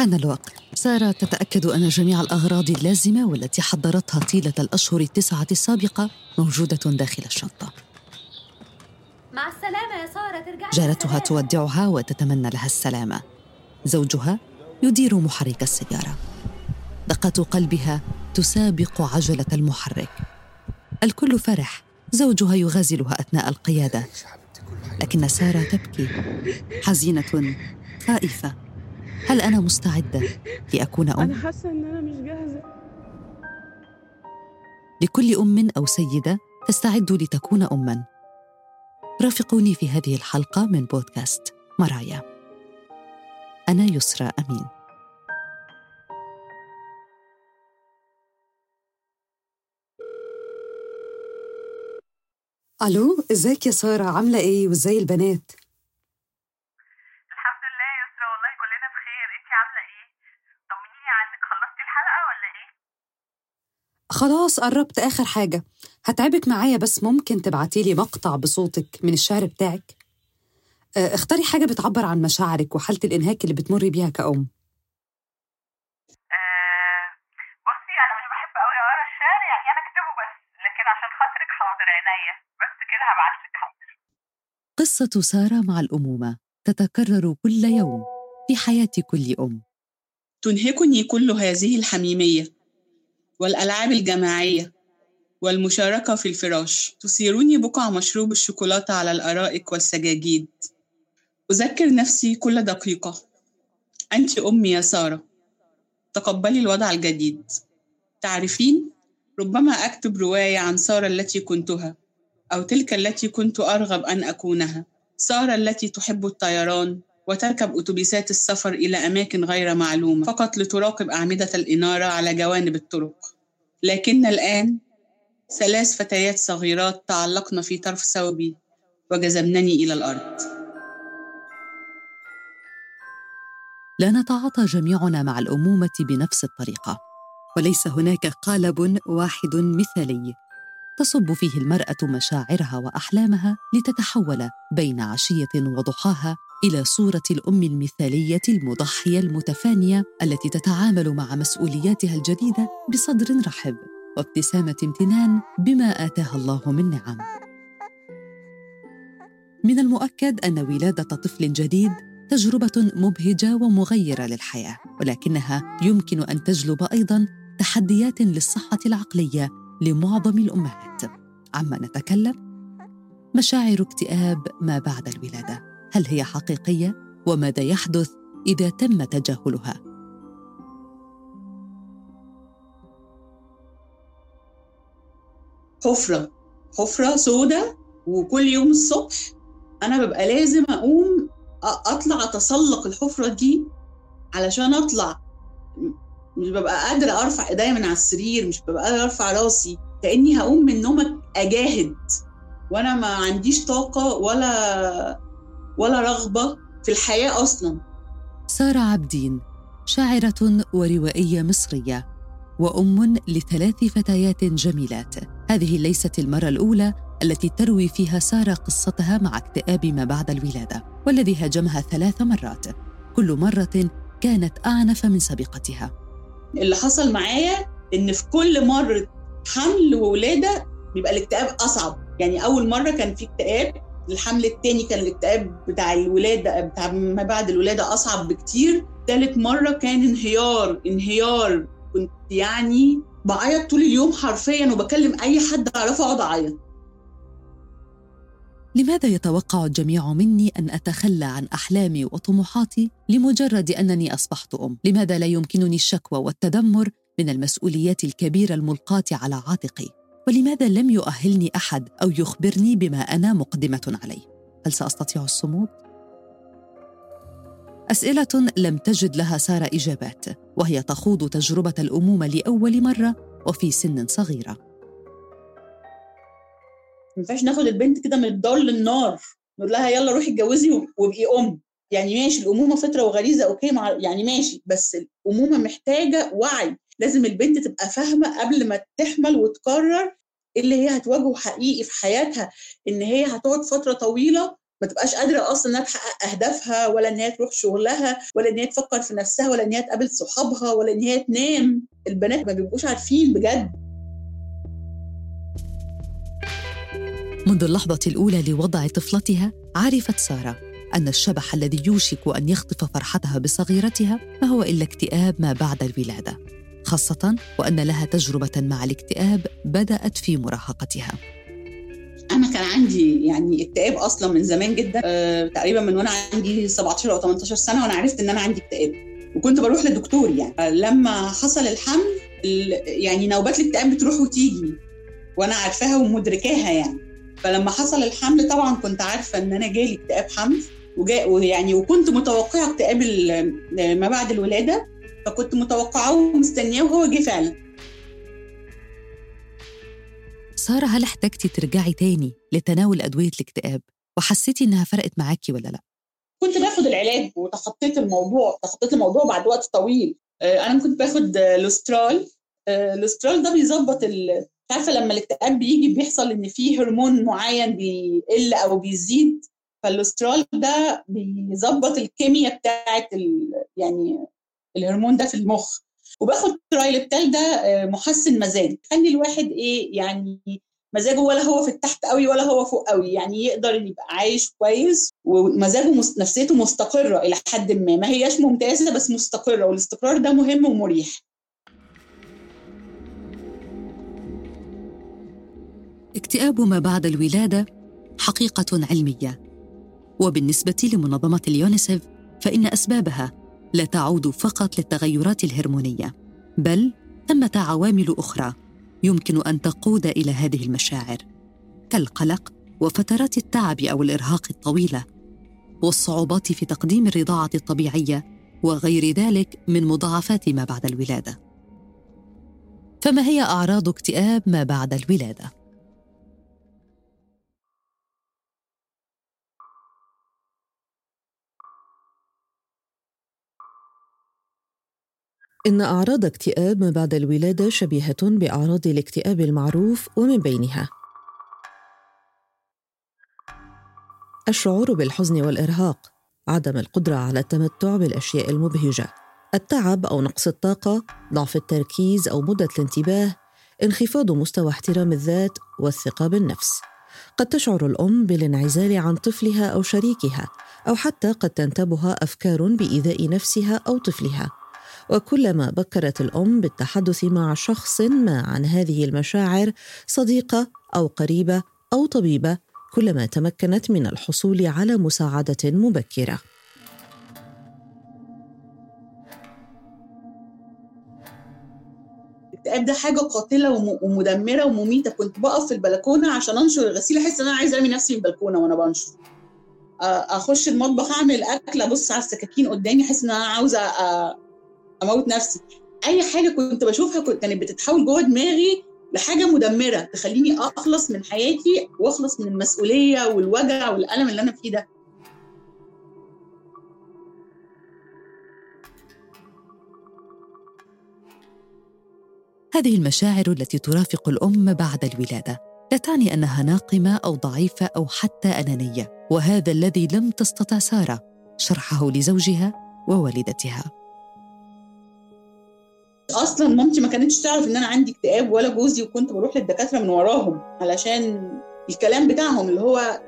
حان الوقت. سارة تتأكد أن جميع الأغراض اللازمة والتي حضرتها طيلة الأشهر التسعة السابقة موجودة داخل الشنطة. مع السلامة يا سارة ترجع جارتها تودعها وتتمنى لها السلامة. زوجها يدير محرك السيارة. دقة قلبها تسابق عجلة المحرك. الكل فرح. زوجها يغازلها أثناء القيادة. لكن سارة تبكي. حزينة خائفة. هل أنا مستعدة لأكون أم؟ أنا حاسة إن أنا مش جاهزة. لكل أم أو سيدة تستعد لتكون أماً. رافقوني في هذه الحلقة من بودكاست مرايا. أنا يسرى أمين. ألو إزيك يا سارة؟ عاملة إيه؟ وإزاي البنات؟ خلاص قربت آخر حاجة. هتعبك معايا بس ممكن تبعتيلي مقطع بصوتك من الشعر بتاعك؟ آه، اختاري حاجة بتعبر عن مشاعرك وحالة الإنهاك اللي بتمري بيها كأم. آه بصي أنا مش بحب قوي الشعر يعني اكتبه بس لكن عشان خاطرك حاضر عينيا. بس كده هبعتلك حاضر. قصة سارة مع الأمومة تتكرر كل يوم في حياة كل أم. تنهكني كل هذه الحميمية. والألعاب الجماعية والمشاركة في الفراش. تثيرني بقع مشروب الشوكولاتة على الأرائك والسجاجيد. أذكر نفسي كل دقيقة. أنت أمي يا سارة. تقبلي الوضع الجديد. تعرفين؟ ربما أكتب رواية عن سارة التي كنتها أو تلك التي كنت أرغب أن أكونها. سارة التي تحب الطيران. وتركب أتوبيسات السفر إلى أماكن غير معلومة فقط لتراقب أعمدة الإنارة على جوانب الطرق. لكن الآن ثلاث فتيات صغيرات تعلقن في طرف ثوبي وجذبنني إلى الأرض. لا نتعاطى جميعنا مع الأمومة بنفس الطريقة وليس هناك قالب واحد مثالي. تصب فيه المرأة مشاعرها وأحلامها لتتحول بين عشية وضحاها إلى صورة الأم المثالية المضحية المتفانية التي تتعامل مع مسؤولياتها الجديدة بصدر رحب وابتسامة امتنان بما آتاها الله من نعم. من المؤكد أن ولادة طفل جديد تجربة مبهجة ومغيرة للحياة، ولكنها يمكن أن تجلب أيضاً تحديات للصحة العقلية لمعظم الأمهات. عما نتكلم؟ مشاعر اكتئاب ما بعد الولادة، هل هي حقيقية؟ وماذا يحدث إذا تم تجاهلها؟ حفرة حفرة سودة وكل يوم الصبح أنا ببقى لازم أقوم أطلع أتسلق الحفرة دي علشان أطلع مش ببقى قادرة أرفع إيديا من على السرير مش ببقى قادرة أرفع راسي كأني هقوم من النوم أجاهد وأنا ما عنديش طاقة ولا ولا رغبة في الحياة أصلا. سارة عبدين شاعرة وروائية مصرية وأم لثلاث فتيات جميلات. هذه ليست المرة الأولى التي تروي فيها سارة قصتها مع اكتئاب ما بعد الولادة والذي هاجمها ثلاث مرات. كل مرة كانت أعنف من سابقتها. اللي حصل معايا إن في كل مرة حمل وولادة بيبقى الاكتئاب أصعب. يعني أول مرة كان في اكتئاب الحمل التاني كان الاكتئاب بتاع الولادة بتاع ما بعد الولادة أصعب بكتير. تالت مرة كان انهيار انهيار. كنت يعني بعيط طول اليوم حرفيا وبكلم أي حد أعرفه أقعد أعيط. لماذا يتوقع الجميع مني أن أتخلى عن أحلامي وطموحاتي لمجرد أنني أصبحت أم؟ لماذا لا يمكنني الشكوى والتذمر من المسؤوليات الكبيرة الملقاة على عاتقي؟ ولماذا لم يؤهلني أحد أو يخبرني بما أنا مقدمة عليه؟ هل سأستطيع الصمود؟ أسئلة لم تجد لها ساره إجابات وهي تخوض تجربة الأمومة لأول مرة وفي سن صغيرة. ينفعش ناخد البنت كده من الدار للنار. نقول لها يلا روحي اتجوزي وابقي أم. يعني ماشي الأمومة فطرة وغريزة أوكي مع يعني ماشي بس الأمومة محتاجة وعي. لازم البنت تبقى فاهمة قبل ما تحمل وتقرر اللي هي هتواجهه حقيقي في حياتها إن هي هتقعد فترة طويلة ما تبقاش قادرة أصلا إنها تحقق أهدافها ولا إن هي تروح شغلها ولا إن هي تفكر في نفسها ولا إن هي تقابل صحابها ولا إن هي تنام. البنات ما بيبقوش عارفين بجد. منذ اللحظة الأولى لوضع طفلتها عرفت سارة أن الشبح الذي يوشك أن يخطف فرحتها بصغيرتها ما هو إلا اكتئاب ما بعد الولادة خاصة وأن لها تجربة مع الاكتئاب بدأت في مراهقتها. أنا كان عندي يعني اكتئاب أصلا من زمان جدا أه تقريبا من وأنا عندي 17 أو 18 سنة وأنا عرفت إن أنا عندي اكتئاب. وكنت بروح لدكتور يعني. لما حصل الحمل يعني نوبات الاكتئاب بتروح وتيجي وأنا عارفاها ومدركاها يعني. فلما حصل الحمل طبعا كنت عارفة إن أنا جالي اكتئاب حمل وجاء ويعني وكنت متوقعة اكتئاب ما بعد الولادة فكنت متوقعاه ومستنياه وهو جه فعلا. سارة هل احتجتي ترجعي تاني لتناول أدوية الاكتئاب؟ وحسيتي إنها فرقت معاكي ولا لأ؟ كنت باخد العلاج وتخطيت الموضوع تخطيت الموضوع بعد وقت طويل. أنا كنت باخد لوسترال. اللوسترال ده بيظبط عارفة لما الاكتئاب بيجي بيحصل إن في هرمون معين بيقل أو بيزيد فاللوسترال ده بيظبط الكيمياء بتاعه يعني الهرمون ده في المخ. وباخد ترايلبتال ده محسن مزاج. خلي الواحد إيه يعني مزاجه ولا هو في التحت قوي ولا هو فوق قوي. يعني يقدر يبقى عايش كويس ومزاجه. نفسيته مستقرة إلى حد ما. ما هياش ممتازة بس مستقرة والاستقرار ده مهم ومريح. اكتئاب ما بعد الولادة حقيقة علمية. وبالنسبة لمنظمة اليونيسيف فإن أسبابها لا تعود فقط للتغيرات الهرمونية بل ثمة عوامل أخرى يمكن أن تقود إلى هذه المشاعر كالقلق وفترات التعب أو الإرهاق الطويلة والصعوبات في تقديم الرضاعة الطبيعية وغير ذلك من مضاعفات ما بعد الولادة. فما هي أعراض اكتئاب ما بعد الولادة؟ إن أعراض اكتئاب ما بعد الولادة شبيهة بأعراض الاكتئاب المعروف ومن بينها الشعور بالحزن والإرهاق، عدم القدرة على التمتع بالأشياء المبهجة، التعب أو نقص الطاقة، ضعف التركيز أو مدة الانتباه، انخفاض مستوى احترام الذات والثقة بالنفس. قد تشعر الأم بالانعزال عن طفلها أو شريكها، أو حتى قد تنتابها أفكار بإيذاء نفسها أو طفلها. وكلما بكرت الأم بالتحدث مع شخص ما عن هذه المشاعر صديقة أو قريبة أو طبيبة كلما تمكنت من الحصول على مساعدة مبكرة. الاكتئاب ده حاجة قاتلة ومدمرة ومميتة. كنت بقف في البلكونة عشان أنشر الغسيل أحس إن أنا عايزة أرمي نفسي من البلكونة وأنا بنشر. أخش المطبخ أعمل أكل أبص على السكاكين قدامي أحس إن أنا عاوزة أموت نفسي. أي حاجة كنت بشوفها كانت بتتحول جوه دماغي لحاجة مدمرة تخليني أخلص من حياتي وأخلص من المسؤولية والوجع والألم اللي أنا فيه ده. هذه المشاعر التي ترافق الأم بعد الولادة لا تعني أنها ناقمة أو ضعيفة أو حتى أنانية وهذا الذي لم تستطع سارة شرحه لزوجها ووالدتها. أصلا مامتي ما كانتش تعرف إن أنا عندي اكتئاب ولا جوزي وكنت بروح للدكاترة من وراهم علشان الكلام بتاعهم اللي هو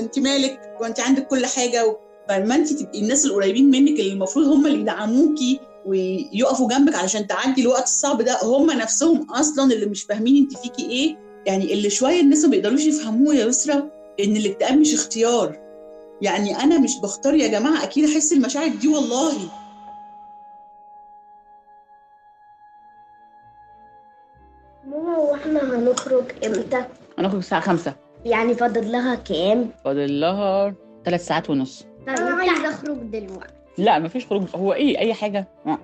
انت مالك؟ وانت عندك كل حاجة فلما انت تبقي الناس القريبين منك اللي المفروض هم اللي يدعموكي ويقفوا جنبك علشان تعدي الوقت الصعب ده هم نفسهم أصلا اللي مش فاهمين انت فيكي إيه. يعني اللي شوية الناس ما بيقدروش يفهموه يا يسرا إن الاكتئاب مش اختيار. يعني أنا مش بختار يا جماعة أكيد احس المشاعر دي والله. هنخرج إمتى؟ هنخرج الساعة خمسة. يعني فاضل لها كام؟ فاضل لها ثلاث ساعات ونص. أنا عايزة أخرج دلوقتي. لا مفيش خروج. هو إيه؟ أي حاجة؟ آه.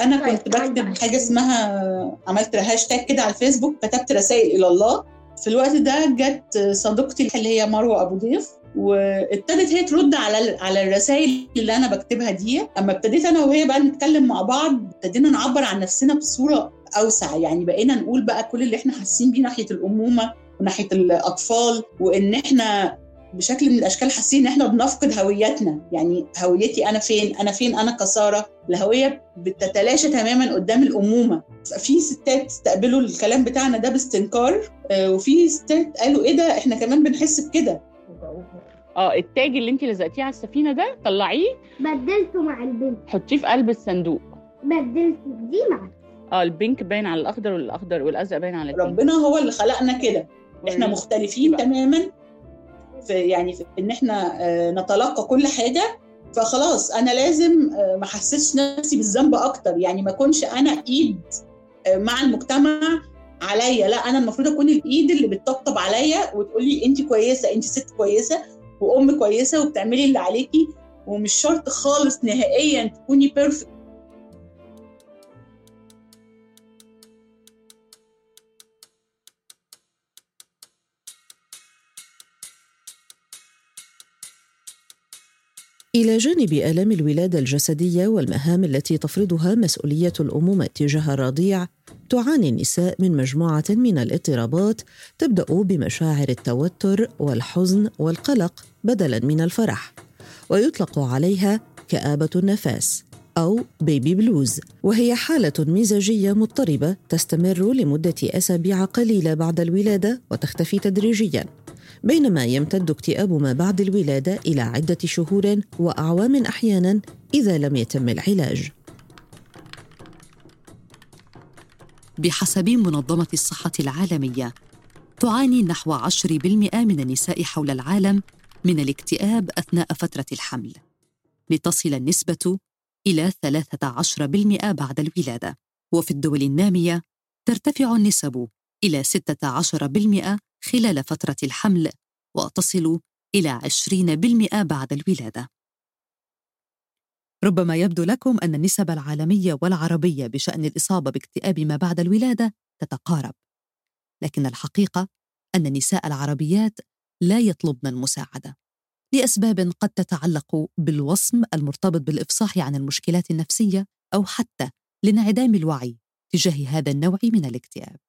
أنا كنت بكتب حاجة اسمها عملت هاشتاج كده على الفيسبوك كتبت رسائل إلى الله. في الوقت ده جت صديقتي اللي هي مروة أبو ضيف وابتدت هي ترد على على الرسائل اللي أنا بكتبها دي. أما ابتديت أنا وهي بقى نتكلم مع بعض ابتدينا نعبر عن نفسنا بصورة أوسع. يعني بقينا نقول بقى كل اللي إحنا حاسين بيه ناحية الأمومة وناحية الأطفال وإن إحنا بشكل من الأشكال حاسين إن إحنا بنفقد هويتنا. يعني هويتي أنا فين؟ أنا فين؟ أنا كسارة. الهوية بتتلاشى تماما قدام الأمومة. في ستات استقبلوا الكلام بتاعنا ده باستنكار آه، وفي ستات قالوا إيه ده؟ إحنا كمان بنحس بكده. آه ال tag اللي انت لزقتيه على السفينة ده طلعيه. بدلته مع البنت. حطيه في قلب الصندوق. بدلته. دي مع آه ال pink باين على الأخضر والأخضر والأزرق باين على ال pink. ربنا هو اللي خلقنا كده. إحنا مختلفين بقى. تماما في يعني في إن إحنا آه، نتلقى كل حاجة. فخلاص أنا لازم آه، ما احسسش نفسي بالذنب أكتر. يعني ما أكونش أنا إيد آه، مع المجتمع عليا. لا أنا المفروض أكون الإيد اللي بتطبطب عليا وتقول لي انت كويسة انت ست كويسة وأم كويسة وبتعملي اللي عليكي. ومش شرط خالص نهائيا تكوني بيرفكت إلى جانب آلام الولادة الجسدية والمهام التي تفرضها مسؤولية الأمومة تجاه الرضيع، تعاني النساء من مجموعة من الاضطرابات تبدأ بمشاعر التوتر والحزن والقلق بدلاً من الفرح، ويطلق عليها كآبة النفاس أو بيبي بلوز، وهي حالة مزاجية مضطربة تستمر لمدة أسابيع قليلة بعد الولادة وتختفي تدريجياً. بينما يمتد اكتئاب ما بعد الولادة إلى عدة شهور وأعوام أحيانا إذا لم يتم العلاج. بحسب منظمة الصحة العالمية تعاني نحو 10% من النساء حول العالم من الاكتئاب أثناء فترة الحمل لتصل النسبة إلى 13% بعد الولادة. وفي الدول النامية ترتفع النسب إلى 16% خلال فترة الحمل وتصل إلى 20% بعد الولادة. ربما يبدو لكم أن النسب العالمية والعربية بشأن الإصابة باكتئاب ما بعد الولادة تتقارب لكن الحقيقة أن النساء العربيات لا يطلبن المساعدة لأسباب قد تتعلق بالوصم المرتبط بالإفصاح عن المشكلات النفسية أو حتى لانعدام الوعي تجاه هذا النوع من الاكتئاب.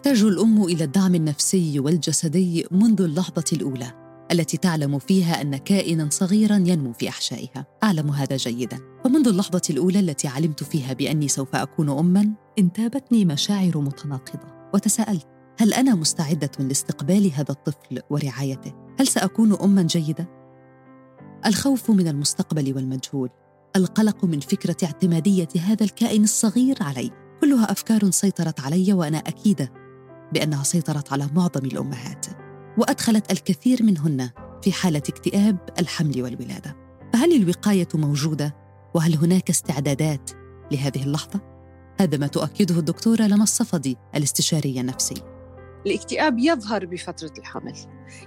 تحتاج الأم إلى الدعم النفسي والجسدي منذ اللحظة الأولى التي تعلم فيها أن كائنا صغيرا ينمو في أحشائها. أعلم هذا جيدا. فمنذ اللحظة الأولى التي علمت فيها بأني سوف أكون اما انتابتني مشاعر متناقضة. وتساءلت هل أنا مستعدة لاستقبال هذا الطفل ورعايته؟ هل سأكون اما جيدة؟ الخوف من المستقبل والمجهول. القلق من فكرة اعتمادية هذا الكائن الصغير علي. كلها أفكار سيطرت علي وأنا أكيدة بأنها سيطرت على معظم الأمهات وأدخلت الكثير منهن في حالة اكتئاب الحمل والولادة. فهل الوقاية موجودة؟ وهل هناك استعدادات لهذه اللحظة؟ هذا ما تؤكده الدكتورة لما الصفدي الاستشاريه النفسي. الاكتئاب يظهر بفترة الحمل.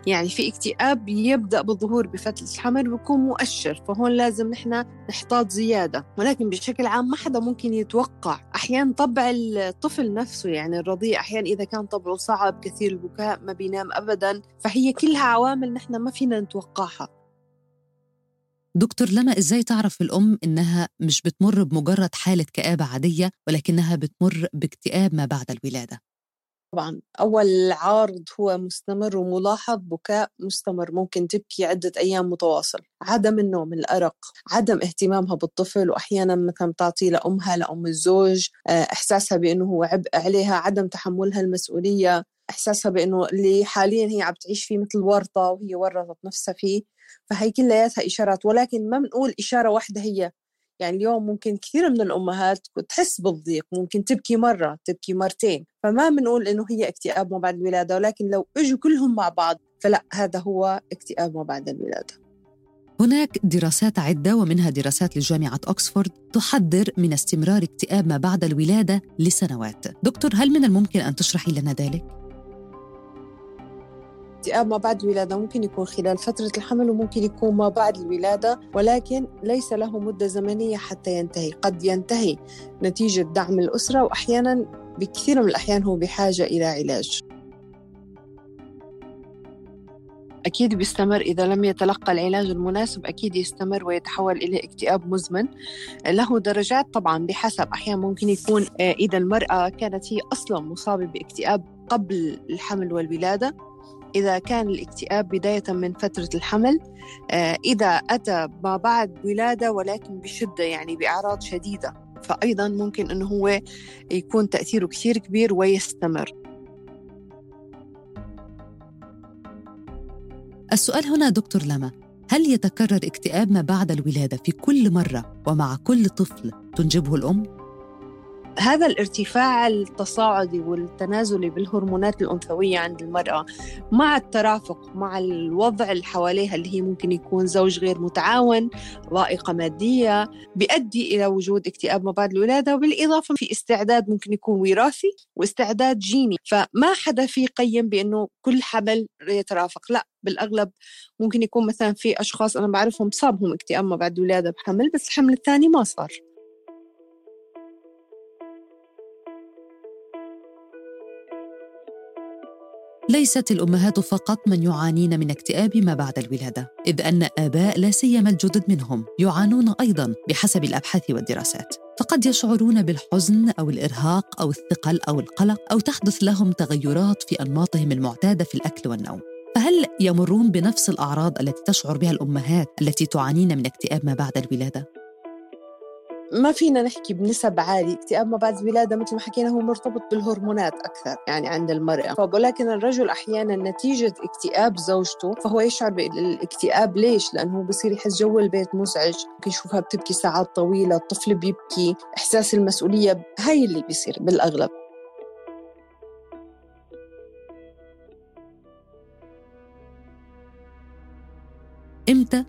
يعني في اكتئاب يبدأ بالظهور بفترة الحمل ويكون مؤشر فهون لازم نحن نحتاط زيادة. ولكن بشكل عام ما حدا ممكن يتوقع. أحيانا طبع الطفل نفسه يعني الرضيع أحيانا إذا كان طبعه صعب كثير البكاء ما بينام أبدا. فهي كلها عوامل نحن ما فينا نتوقعها. دكتور لما إزاي تعرف الأم إنها مش بتمر بمجرد حالة كآبة عادية ولكنها بتمر باكتئاب ما بعد الولادة؟ طبعا أول عارض هو مستمر وملاحظ بكاء مستمر ممكن تبكي عدة أيام متواصل. عدم النوم الأرق عدم اهتمامها بالطفل وأحيانا مثلا تعطيه لأمها لأم الزوج آه، إحساسها بأنه هو عبء عليها عدم تحملها المسؤولية إحساسها بأنه اللي حاليا هي عم تعيش فيه مثل ورطة وهي ورطت نفسها فيه. فهي كلياتها إشارات ولكن ما بنقول إشارة واحدة هي يعني اليوم ممكن كثير من الأمهات تحس بالضيق ممكن تبكي مرة تبكي مرتين. فما بنقول إنه هي اكتئاب ما بعد الولادة ولكن لو إجوا كلهم مع بعض فلا هذا هو اكتئاب ما بعد الولادة. هناك دراسات عدة ومنها دراسات لجامعة أكسفورد تحذر من استمرار اكتئاب ما بعد الولادة لسنوات. دكتور هل من الممكن أن تشرحي لنا ذلك؟ اكتئاب ما بعد الولادة ممكن يكون خلال فترة الحمل وممكن يكون ما بعد الولادة ولكن ليس له مدة زمنية حتى ينتهي. قد ينتهي نتيجة دعم الأسرة وأحيانا بكثير من الأحيان هو بحاجة إلى علاج. أكيد بيستمر. إذا لم يتلقى العلاج المناسب أكيد يستمر ويتحول إلى اكتئاب مزمن. له درجات طبعا بحسب. أحيانا ممكن يكون آه، إذا المرأة كانت هي أصلا مصابة باكتئاب قبل الحمل والولادة. إذا كان الاكتئاب بداية من فترة الحمل آه، إذا أتى ما بعد ولادة ولكن بشدة يعني بأعراض شديدة فأيضا ممكن أنه هو يكون تأثيره كثير كبير ويستمر السؤال هنا دكتور لما هل يتكرر اكتئاب ما بعد الولادة في كل مرة ومع كل طفل تنجبه الأم؟ هذا الارتفاع التصاعدي والتنازلي بالهرمونات الأنثوية عند المرأة مع الترافق مع الوضع اللي حواليها اللي هي ممكن يكون زوج غير متعاون ضائقة مادية بيؤدي إلى وجود اكتئاب ما بعد الولادة وبالإضافة في استعداد ممكن يكون وراثي واستعداد جيني. فما حدا في قيم بأنه كل حمل يترافق لا بالأغلب ممكن يكون مثلا في أشخاص أنا بعرفهم صابهم اكتئاب ما بعد الولادة بحمل بس الحمل الثاني ما صار. ليست الأمهات فقط من يعانين من اكتئاب ما بعد الولادة إذ أن آباء لا سيما الجدد منهم يعانون أيضا بحسب الأبحاث والدراسات. فقد يشعرون بالحزن أو الإرهاق أو الثقل أو القلق أو تحدث لهم تغيرات في أنماطهم المعتادة في الأكل والنوم. فهل يمرون بنفس الأعراض التي تشعر بها الأمهات التي تعانين من اكتئاب ما بعد الولادة؟ ما فينا نحكي بنسب عالية اكتئاب ما بعد الولادة مثل ما حكينا هو مرتبط بالهرمونات أكثر يعني عند المرأة. ولكن الرجل أحيانا نتيجة اكتئاب زوجته فهو يشعر بالاكتئاب ليش؟ لأنه بصير يحس جو البيت مزعج ممكن يشوفها بتبكي ساعات طويلة الطفل بيبكي إحساس المسؤولية هاي اللي بيصير بالأغلب. إمتى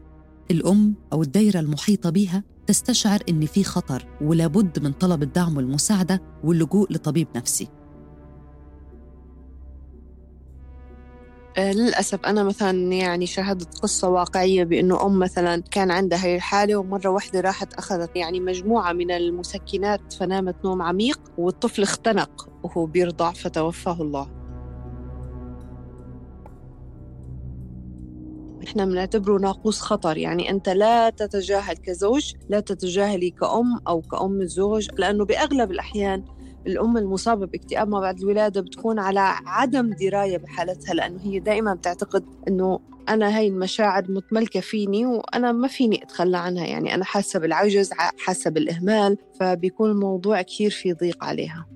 الأم أو الدايرة المحيطة بها تستشعر إن في خطر ولابد من طلب الدعم والمساعدة واللجوء لطبيب نفسي. آه، للأسف أنا مثلا يعني شاهدت قصة واقعية بأنه أم مثلا كان عندها هي الحالة ومرة واحدة راحت أخذت يعني مجموعة من المسكنات فنامت نوم عميق والطفل اختنق وهو بيرضع فتوفاه الله. إحنا بنعتبره ناقوس خطر. يعني أنت لا تتجاهل كزوج لا تتجاهلي كأم أو كأم الزوج لأنه بأغلب الأحيان الأم المصابة باكتئاب ما بعد الولادة بتكون على عدم دراية بحالتها لأنه هي دائما بتعتقد أنه أنا هاي المشاعر متملكة فيني وأنا ما فيني أتخلى عنها. يعني أنا حاسة بالعجز حاسة بالإهمال فبيكون الموضوع كثير في ضيق عليها.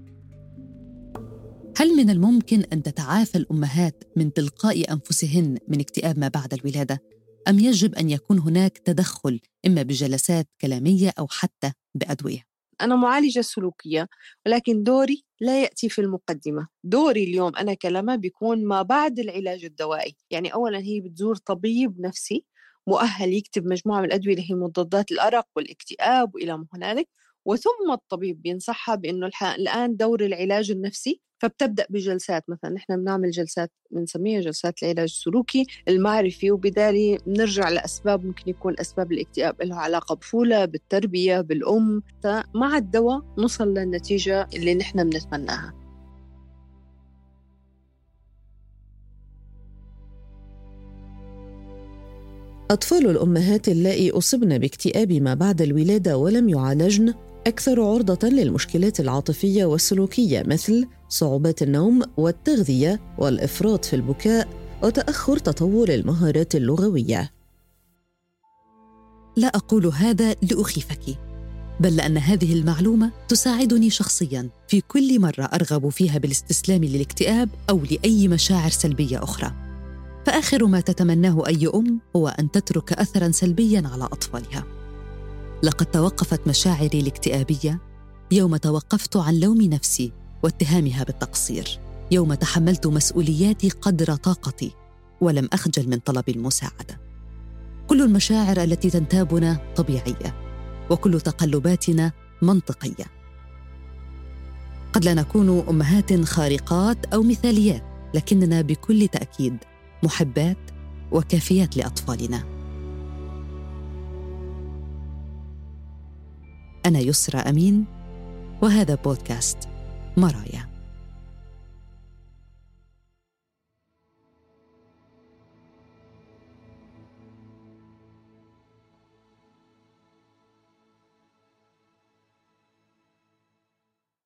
هل من الممكن أن تتعافى الأمهات من تلقاء أنفسهن من اكتئاب ما بعد الولادة؟ أم يجب أن يكون هناك تدخل إما بجلسات كلامية أو حتى بأدوية؟ أنا معالجة سلوكية ولكن دوري لا يأتي في المقدمة. دوري اليوم أنا كلمة بيكون ما بعد العلاج الدوائي. يعني أولا هي بتزور طبيب نفسي مؤهل يكتب مجموعة من الأدوية اللي هي مضادات الأرق والاكتئاب وإلى ما هنالك وثم الطبيب بينصحها بأنه الآن دور العلاج النفسي فبتبدأ بجلسات مثلا نحن بنعمل جلسات بنسميها جلسات العلاج السلوكي المعرفي وبالتالي بنرجع لأسباب ممكن يكون أسباب الاكتئاب لها علاقة بطفوله بالتربية بالأم. مع الدواء نوصل للنتيجة اللي نحن بنتمناها. أطفال الأمهات اللائي أصبن باكتئاب ما بعد الولادة ولم يعالجن أكثر عرضة للمشكلات العاطفية والسلوكية مثل صعوبات النوم والتغذية والإفراط في البكاء وتأخر تطور المهارات اللغوية. لا أقول هذا لأخيفك، بل لأن هذه المعلومة تساعدني شخصياً في كل مرة أرغب فيها بالاستسلام للاكتئاب أو لأي مشاعر سلبية أخرى. فآخر ما تتمناه أي أم هو أن تترك أثراً سلبياً على أطفالها. لقد توقفت مشاعري الاكتئابية يوم توقفت عن لوم نفسي واتهامها بالتقصير يوم تحملت مسؤولياتي قدر طاقتي ولم أخجل من طلب المساعدة. كل المشاعر التي تنتابنا طبيعية وكل تقلباتنا منطقية. قد لا نكون أمهات خارقات أو مثاليات لكننا بكل تأكيد محبات وكافيات لأطفالنا. أنا يسرى أمين وهذا بودكاست مرايا.